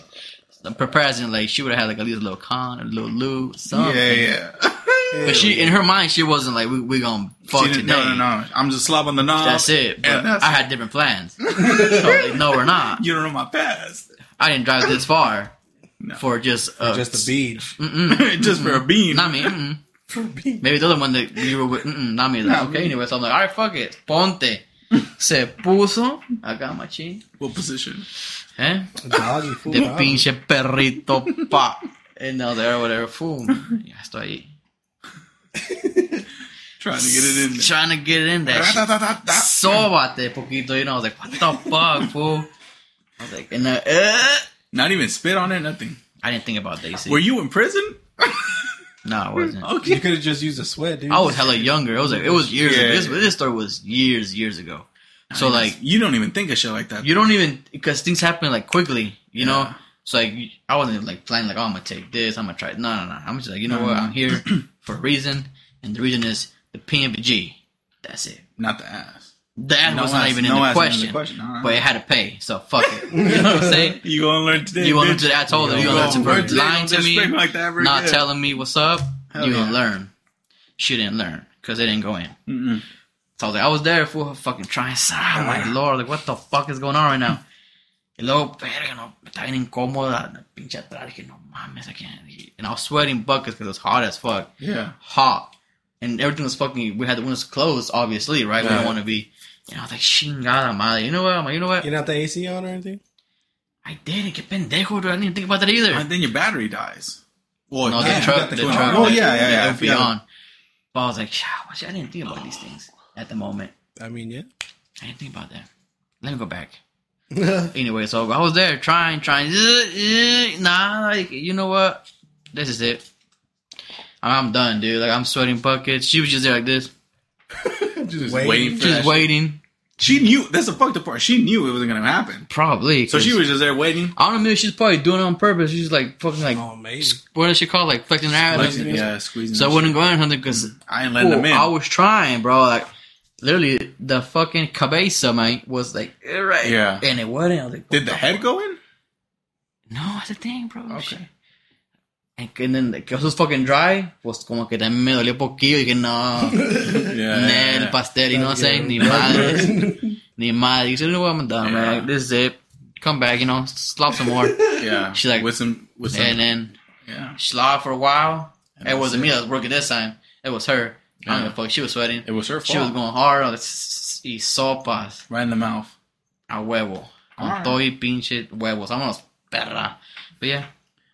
I'm preparing, like, she would have had, like, at least a little con, a little lube, something. yeah, yeah. But she, in her mind, she wasn't like, we, we gonna fuck today. no, no, no. I'm just slobbing the knob. That's it. But that's I had different plans. so, like, no, we're not. You don't know my past. I didn't drive this far No. for just, uh, just a bead. Mm-mm, just for a bean. not me. Mm-mm. For a bead. Maybe the other one that you were with, mm-mm, not me. Like, Not okay, me. anyway, so I'm like, all right, fuck it, ponte. Se puso, I got my chin, What position? eh? Doggy fool. De doggy. pinche perrito, pa. And now there, whatever, fool. Ya estoy ahí. Trying to get it in there. Trying to get it in there. Sóbate poquito, you know. I was like, what the fuck, fool? I was like, and uh, uh, Not even spit on it. Nothing. I didn't think about that, you see. Were you in prison? No, I wasn't. Okay. You could have just used a sweat, dude. I was hella younger. It was like, it was years Yeah. ago. This, this story was years, years ago. So like you don't even think of shit like that. you don't even because things happen like quickly, you know. So like I wasn't like planning like oh I'm gonna take this, I'm gonna try. It. No, no, no. I'm just like you know No, what, no. I'm here for a reason, and the reason is the PMG. That's it. not the ass. The ass No was not ass- even in the ass in question, the question, alright. Uh-huh. but it had to pay. So fuck it. You know what I'm saying? You gonna learn today? You gonna learn today. I told her, you gonna learn gonna learn today. Lying to me, like that not again. telling me what's up. Hell you yeah. gonna learn. She didn't learn because it didn't go in. Mm-mm. So I was like, I was there for fucking trying. Oh my lord, like what the fuck is going on right now? Y luego, verga, no, me está bien incómoda, pinche atrás, dije, no mames, I can't. And I was sweating buckets because it was hot as fuck. Yeah. Hot. And everything was fucking, we had the windows closed, obviously, right? We don't want to be, and I was like, chingada madre. You know what? I'm like, you know what? You not the AC on or anything? I did it, que pendejo, dude. I didn't even think about that either. And then your battery dies. Well, No, yeah, the truck, got the twin- truck. Oh yeah, yeah, yeah. It would be yeah. on. But I was like, shit, I didn't think about these things at the moment. I mean, yeah. I didn't think about that. Let me go back. Anyway, so I was there trying, trying. Nah, like you know what? This is it. I'm done, dude. Like I'm sweating buckets. She was just there like this, Just Waiting. waiting, for just that waiting. She knew. That's the fucked up part. She knew it wasn't gonna happen. Probably. So she was just there waiting. I don't know. Maybe she's probably doing it on purpose. She's like fucking like oh, maybe. what does she call it? like flexing her ass? Yeah, squeezing. So I that wouldn't shit. go in something because mm-hmm. I ain't letting them in. I was trying, bro. Like literally, the fucking cabeza, man, was like right. Yeah. and it wasn't. I was like, Did what the head go in? No, that's the thing, bro. Okay. Shit. And, like, que eso fucking dry, pues como que también me dolió poquillo y que no, Yeah. Nel, pastel, you know what I'm saying? Ni madre, ni madre. You said, what, I'm done, Yeah. man. This is it. Come back, you know, slop some more. Yeah. She's like- with some, with some. and then yeah. slop for a while. And It wasn't me that was working this time. It was her. I don't give a fuck. She was sweating. It was her fault. She was going hard. "S- y sopas right in the mouth. a huevo. Con Alright. todo y pinche huevos. Vámonos, perra. But yeah,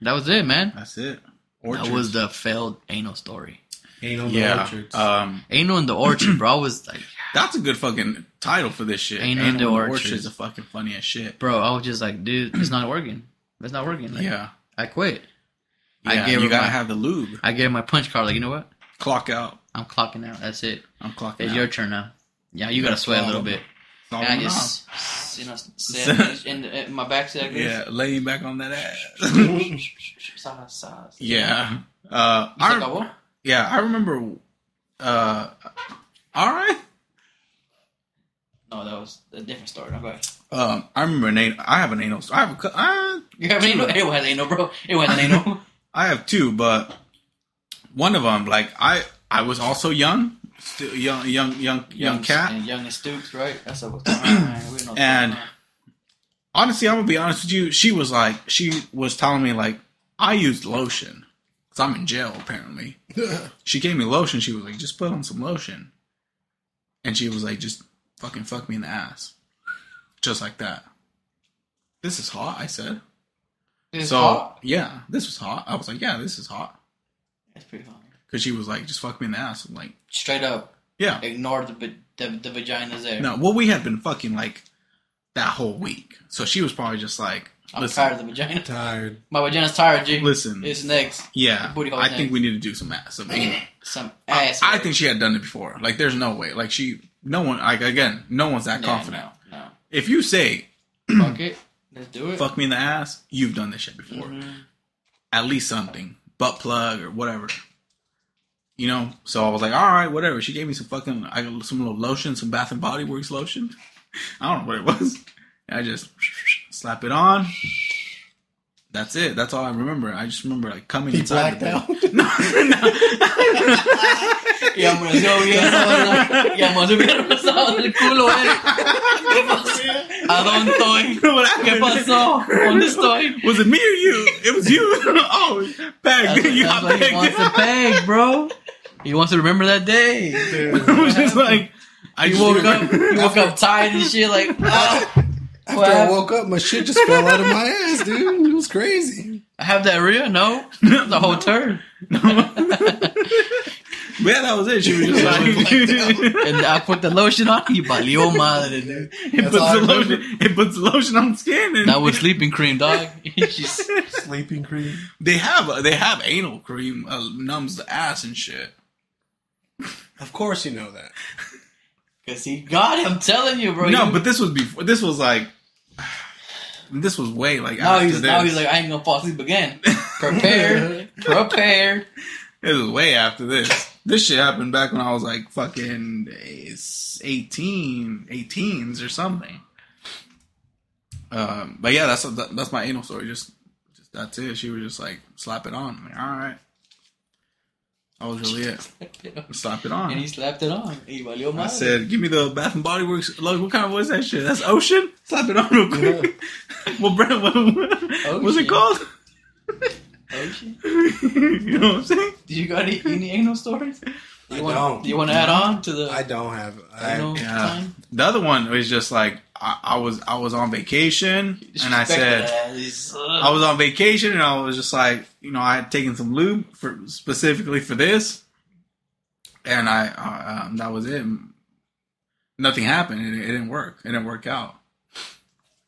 that was it, man. That's it. Orchards. That was the failed anal story. Ain't on the yeah. orchards. Um, Anal in the orchard, bro. I was like, that's a good fucking title for this shit. Ain't Ain't in the no orchard. is a fucking funny as shit. bro, I was just like, dude, it's not working. It's not working. Like, Yeah. I quit. I gave you gotta my- have the lube. I gave my punch card. Like, you know what? Clock out. I'm clocking out. That's it. I'm clocking out. It's out. your turn now. Yeah, you gotta sweat a little bit. And I going just, you know, sit in, in my back like Yeah, laying back on that ass. Sa- sa- yeah. Uh, ¿Se I, acabó? yeah, I remember. Uh, all right. No, that was a different story. Ahead. Um, I remember an anal. I have an anal. I have a. Uh, You have an anal? It was anal, bro. It was an anal. I have two, but one of them, like I, I was also young, still young, young, young, young cat. And young and Stooks, right? That's what's going on. man. We know what's And- Honestly, I'm gonna be honest with you. She was like, she was telling me like, I used lotion because I'm in jail apparently. she gave me lotion. She was like, just put on some lotion, and she was like, just fucking fuck me in the ass, just like that. This is hot, I said. It's so hot. yeah, this was hot. I was like, yeah, this is hot It's pretty hot. Because she was like, just fuck me in the ass. I'm like, Straight up, yeah. ignore the va- the, the vagina's there. No, well, we had been fucking like that whole week, so she was probably just like, I'm listen, tired of the vagina. Tired. My vagina's tired, G. listen, It's next. yeah, booty I next. think we need to do some ass, some anal. Some I, ass. I work. think she had done it before. Like, there's no way. Like, she, no one, like, again, no one's that Yeah, confident. No, If you say. Fuck it. Let's do it. fuck me in the ass, you've done this shit before. Mhm. At least something. Butt plug or whatever. You know? So I was like, all right, whatever. She gave me some fucking, I got some little lotion, some Bath and Body Works lotion. I don't know what it was. I just slap it on. That's it. That's all I remember. I just remember like coming He inside. blacked the bed. out. Y amaneció bien sola. Y amaneció bien rosado del culo, eh. ¿Qué pasó? ¿A dónde estoy? What happened? ¿Qué pasó? ¿Dónde estoy? Was it me or you? It was you. oh, Peg, That's, you that's got what he wants to peg, bro. He wants to remember that day. I was just like, I He just woke up, he woke up tired and shit, like, ah. After I woke up, my shit just fell out of my ass, dude. It was crazy. I have that real? No. The whole turn. Yeah, that was it. She was just like, And I put the lotion on. Y valió madre, dude. it puts the lotion. It puts the lotion on the skin, and That was sleeping cream, dog. She's, Sleeping cream. they have they have anal cream uh, numbs the ass and shit. Of course you know that. Cause he got him. I'm telling you, bro. no, You- but this was before. This was like. This was way like now after he's this. now he's like, I ain't gonna fall asleep again. Prepared, prepared. It was way after this. This shit happened back when I was like fucking 18, 18s or something. Um, but yeah, that's that, that's my anal story. Just, just that's it. She was just like slap it on. I'm like, all right. That was really it. Slap it on. and he slapped it on. Y valió I madre. said, "Give me the Bath and Body Works. Look, what kind of voice that shit? That's Ocean. Slap it on real quick. what brand? What, what's Ocean. it called? Oh, shit. you know what I'm saying? Do you got any, any anal stories? Do I you want, don't. Do you want to add on to the I don't have. I, anal Yeah. time? The other one was just like I, I was I was on vacation and I said. Uh, I was on vacation and I was just like you know I had taken some lube for specifically for this, and I uh, um, that was it. Nothing happened. It, it didn't work. It didn't work out.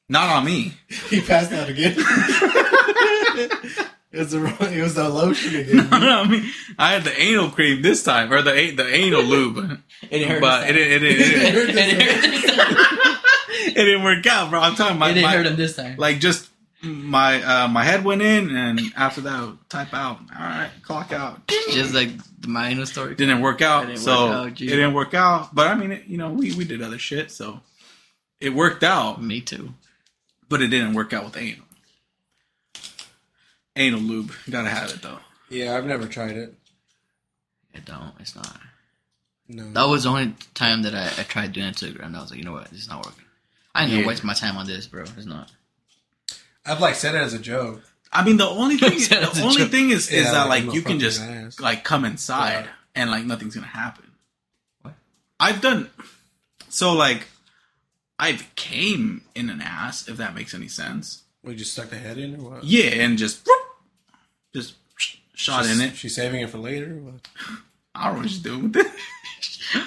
Not on me. he passed out again. it was the wrong- it was the lotion again. Not on me. I had the anal cream this time, or the the anal lube, It didn't hurt. but it this didn't, it, it, it didn't hurt this time. it didn't work out, bro. I'm telling you, my, It didn't my- hurt him this time. like just my uh, my head went in, and after that, type out. All right, clock out. Just like the my anal story. Didn't work out, It didn't so work out, it didn't work out. But I mean, it, you know, we we did other shit, so it worked out. Me too. But it didn't work out with anal. Anal lube, gotta have it though. Yeah, I've never tried it. It don't. It's not. No. That was the only time that I, I tried doing it to the ground. I was like, you know what? This is not working. I ain't gonna Yeah. waste my time on this, bro. It's not. I've like said it as a joke. I mean, the only thing, the only joke. thing is, is Yeah, that like, like you can just ass. like come inside Yeah. and like nothing's gonna happen. What? I've done so like I've came in an ass if that makes any sense. We just stuck the head in or what? Yeah, and just whoop, just shot She's- in it. She's saving it for later. or What? I don't know what she's doing with it.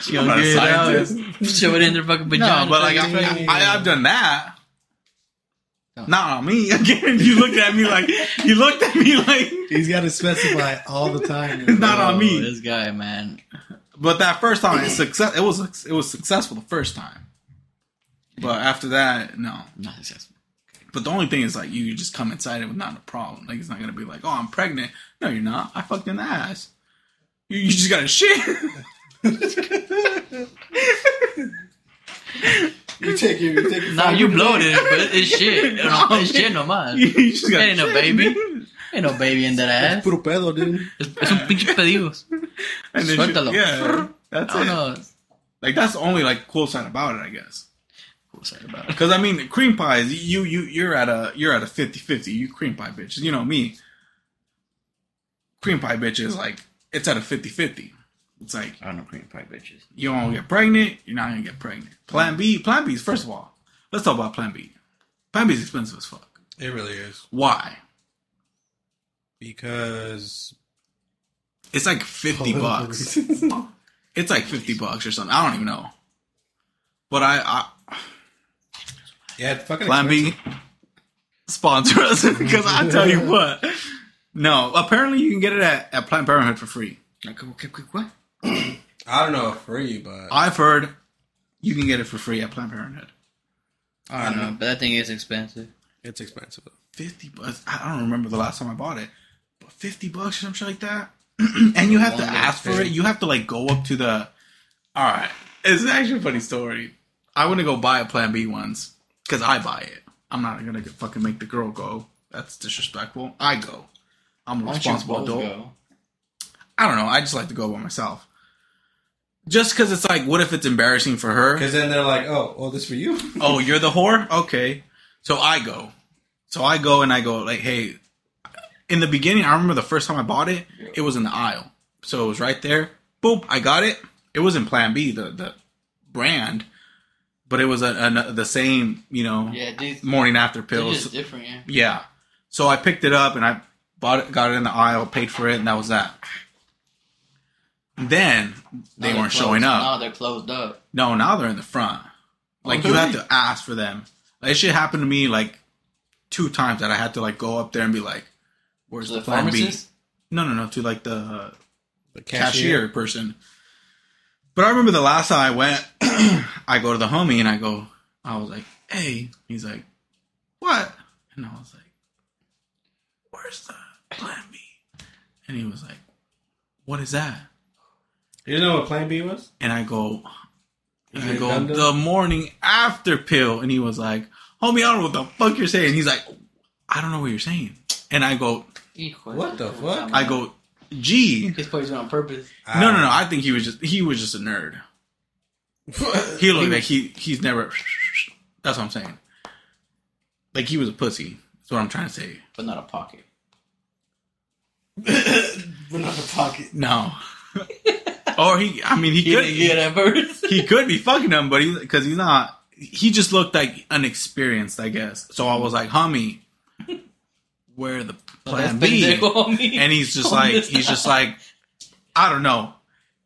She I'm gonna not a get it out. scientist. Shove it in their fucking vagina. No, but like I, Fucking- I, I've done that. Oh. Not on me. Again, you looked at me like you looked at me like He's got to specify all the time. It's Not on Oh, me. This guy, man. But that first time, it success. It was it was successful the first time. But after that, no. Not successful. But the only thing is like you just come inside it with not a problem. Like it's not gonna be like, oh, I'm pregnant. No, you're not. I fucked in the ass. You, you just got to shit. You take your, you take your. Nah, you bloated it, but it's shit. No, it's shit no más. you just got That ain't no baby. Ain't no baby in that ass. Puro pedo, dude. Es, es un pinche pedidos. And then Suéltalo. you- yeah, that's it. know. Like that's the only like cool side about it, I guess. Cool side about it. Because I mean, cream pies, you you you're at a you're at a 50-50. You cream pie bitches. You know me. Cream pie bitches like it's at a 50-50. It's like I don't know cream pie bitches. you don't get pregnant, you're not gonna get pregnant. Plan B, Plan B is first of all. Let's talk about Plan B. Plan B is expensive as fuck. It really is Why? because It's like fifty bucks. It's like fifty bucks or something. I don't even know. But I, I yeah, it's fucking Plan B sponsor us because I tell you what. No, apparently you can get it at, at Planned Parenthood for free. Like, okay, quick, what? I don't know if free, but I've heard you can get it for free at Planned Parenthood. I don't know, but that thing is expensive. it's expensive. Fifty bucks. I don't remember the last time I bought it, but fifty bucks or some shit like that. and you have to ask for it. You have to like go up to the. All right, it's actually a funny story. I want to go buy a Plan B once because I buy it. I'm not gonna fucking make the girl go. That's disrespectful. I go. I'm a Why don't you responsible both adult. go? I don't know. I just like to go by myself. Just because it's like, what if it's embarrassing for her? Because then they're like, "Oh, oh, this for you." oh, you're the whore? Okay. So I go. So I go and I go, like, hey, in the beginning, I remember the first time I bought it, it was in the aisle. So it was right there. Boop, I got it. It was in Plan B, the, the brand, but it was a, a, the same, you know, Yeah, these morning after they're pills. just different, yeah. Yeah. So I picked it up and I bought it, got it in the aisle, paid for it, and that was that. Then they they're weren't showing up. Now they're closed up. No, now they're in the front. Like Oh, you have to ask for them. Like, it should happen to me like two times that I had to like go up there and be like, "Where's So the, the plan B?" No, no, no, to like the The cashier, person. But I remember the last time I went, I go to the homie and I go, I was like, hey. He's like, what? And I was like, where's the plan B? And he was like, what is that? You know what Plan B was? And I go, and I go, done done? the morning after pill. And he was like, homie, I don't know what the fuck you're saying. He's like, I don't know what you're saying. And I go, What the fuck? I go, gee. He's probably doing on purpose. No, no, no. I think he was just he was just a nerd. He looked like he he's never. That's what I'm saying. Like he was a pussy. That's what I'm trying to say. But not a pocket. But not a pocket. No. or oh, he. I mean, he You could. get that first. He could be fucking him, but he because he's not. He just looked like unexperienced, I guess. So I was like, homie, where the plan B? And he's just like, he's just like, I don't know.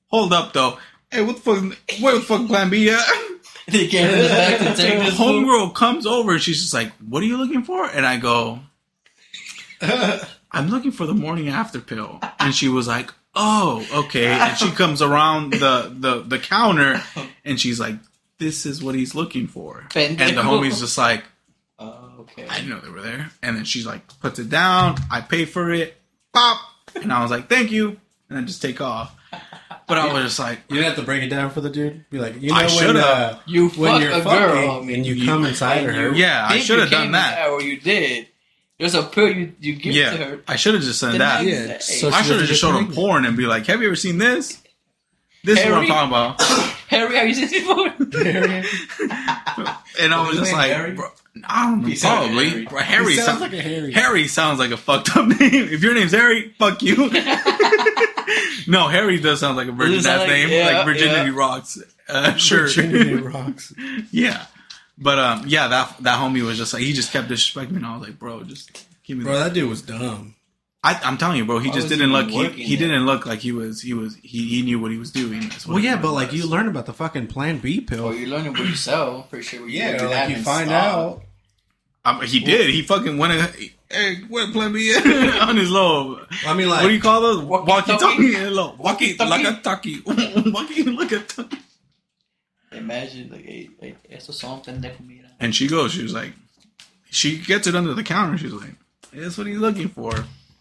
Hold up though. Hey, what the fuck? Where the fuck plan B at? They gave it back to take this homegirl comes over and she's just like, "What are you looking for?" And I go, "I'm looking for the morning after pill." And she was like, "Oh, okay." And she comes around the the the counter and she's like, "This is what he's looking for." And the homie's just like, Oh, okay. "I didn't know they were there." And then she's like, puts it down. I pay for it. Pop. And I was like, "Thank you." And I just take off. But I was just like, You didn't have to break it down for the dude. Be like, you know I when should've. uh, You when fuck you're a fucking girl, I mean, and you you- come inside of her. Yeah, I should have done that. Or you did. There's a pill you you give to "Yeah, her. I should have just said that." Yeah, so I should have just showed him porn and be like, "Have you ever seen this? This is what I'm talking about." Harry, have you seen this before? And I was just like, Harry? bro, I don't know, probably. Harry. Bro, Harry, sounds sounds like a Harry. Harry sounds like a fucked up name. If your name's Harry, fuck you. no, Harry does sound like a virgin ass like- name, yeah, like Virginity yeah. Rocks. Uh, sure, Virginity rocks. yeah. But um, yeah, that that homie was just like he just kept disrespecting me, and I was like, bro, just give me. Bro, the that dude was dumb. I, I'm telling you, bro, he Why just didn't look. He, he didn't look like he was. He was. He, he knew what he was doing. What Well, yeah, it but like you learn about the fucking Plan B pill. or you're learning what you sell. Pretty sure what you, yeah, what or like you find stock. out. Um, he did. He fucking went. and- Hey, what plan B on his little? I mean, like, what do you call those? Walkie-talkie? Walkie talkie. Walkie-talkie? like a talkie. Walkie like a talkie. Imagine like, hey, hey, estos son pendejos, mira. And she goes. She was like, she gets it under the counter. She's like, that's what he's looking for.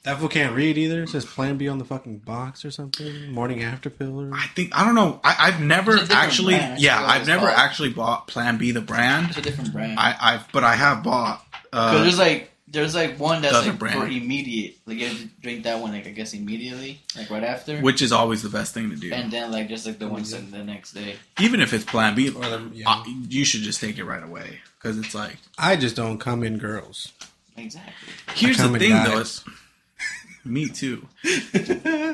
that fool can't read either. It says Plan B on the fucking box or something. Morning after pill. Or... I think I don't know. I, I've never It's a different actually. brand. Yeah, I've never called. actually bought Plan B the brand. It's a different brand. I, I've but I have bought. Cause Uh, there's like there's like one that's like brand. for immediate. Like you have to drink that one like I guess immediately, like right after. which is always the best thing to do. and then like just like the ones like the next day. Even if it's Plan B, Or the- yeah. uh, you should just take it right away because it's like. I just don't come in girls. Exactly. Here's the come in thing, though. guys. It's, me too.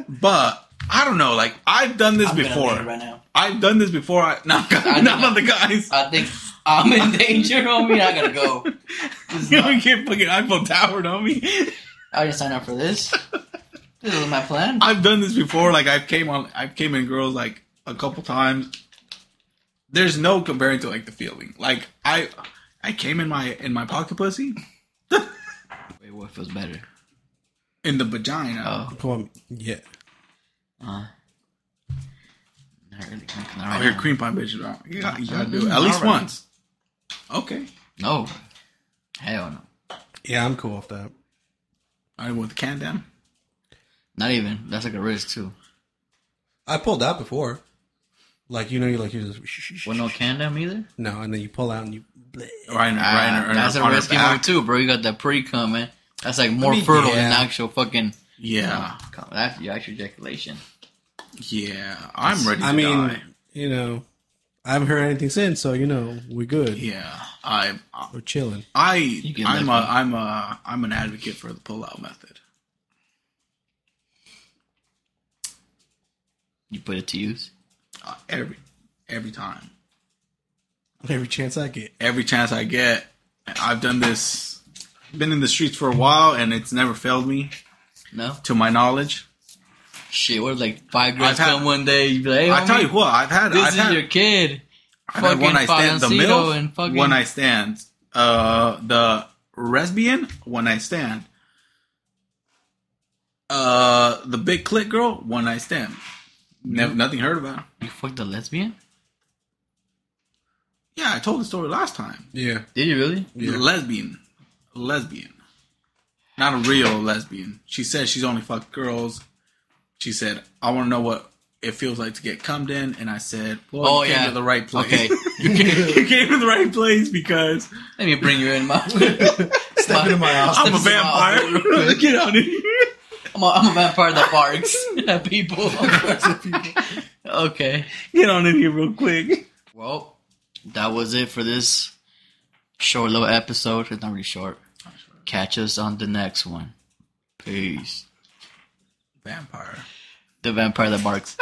but I don't know. Like I've done this I'm before. right now. I've done this before. I, not not on the guys. I think I'm in danger, homie. I gotta go. This is You not- know, get fucking Eiffel Tower on me. I just signed up for this. This is my plan. I've done this before. Like I came on. I came in girls like a couple times. There's no comparing to like the feeling. Like I, I came in my in my pocket pussy Wait, what feels better? in the vagina. Oh, on, yeah. uh, not really. Not Oh, right here, now. cream pie bitches. bro. You got, you gotta do it Mm, at least alright. once. Okay, No, hell no. Yeah, I'm cool with that. I went with the can down. Not even. That's like a risk too. I pulled out before. Like you know, you like you just With no can down either. no, and then you pull out and you. bleh. Right, in- Ah, right, in that's her- a on her risky back. one too, bro. You got that pre cum, man. That's like more mean, fertile yeah. than actual fucking. Yeah, cum. That's your actual ejaculation. yeah. I'm ready. To I mean, die. you know, I haven't heard anything since, so you know, we're good. yeah. I, We're chilling. I I'm a, live with- I'm a, I'm an advocate for the pull-out method. You put it to use. Uh, every, every time, Every chance I get. every chance I get. I've done this. Been in the streets for a while, and it's never failed me, No to my knowledge. Shit. What if like five girls had- come one day? You be like, hey, I tell you what, I've had. this I've is had, your kid. I've had one night stand. The Fagancito milf, and fucking one night stands. Uh, the lesbian, one night stand. Uh, the big clit girl, one night stand. Never, nothing heard about. You fucked a lesbian? Yeah, I told the story last time. Yeah. Did you really? Yeah. Lesbian, lesbian, not a real lesbian. She said she's only fucked girls. She said, "I want to know what it feels like to get cummed in," and I said, "Well, Oh, you came yeah. to the right place. Okay. you came to the right place because Let me bring you in, my. Step into my house. I'm a Step into my vampire. get out of here." I'm a, I'm a vampire that barks at people. okay. Get on in here real quick. Well, that was it for this short little episode. It's not really short. Catch us on the next one. Peace. Vampire. The vampire that barks.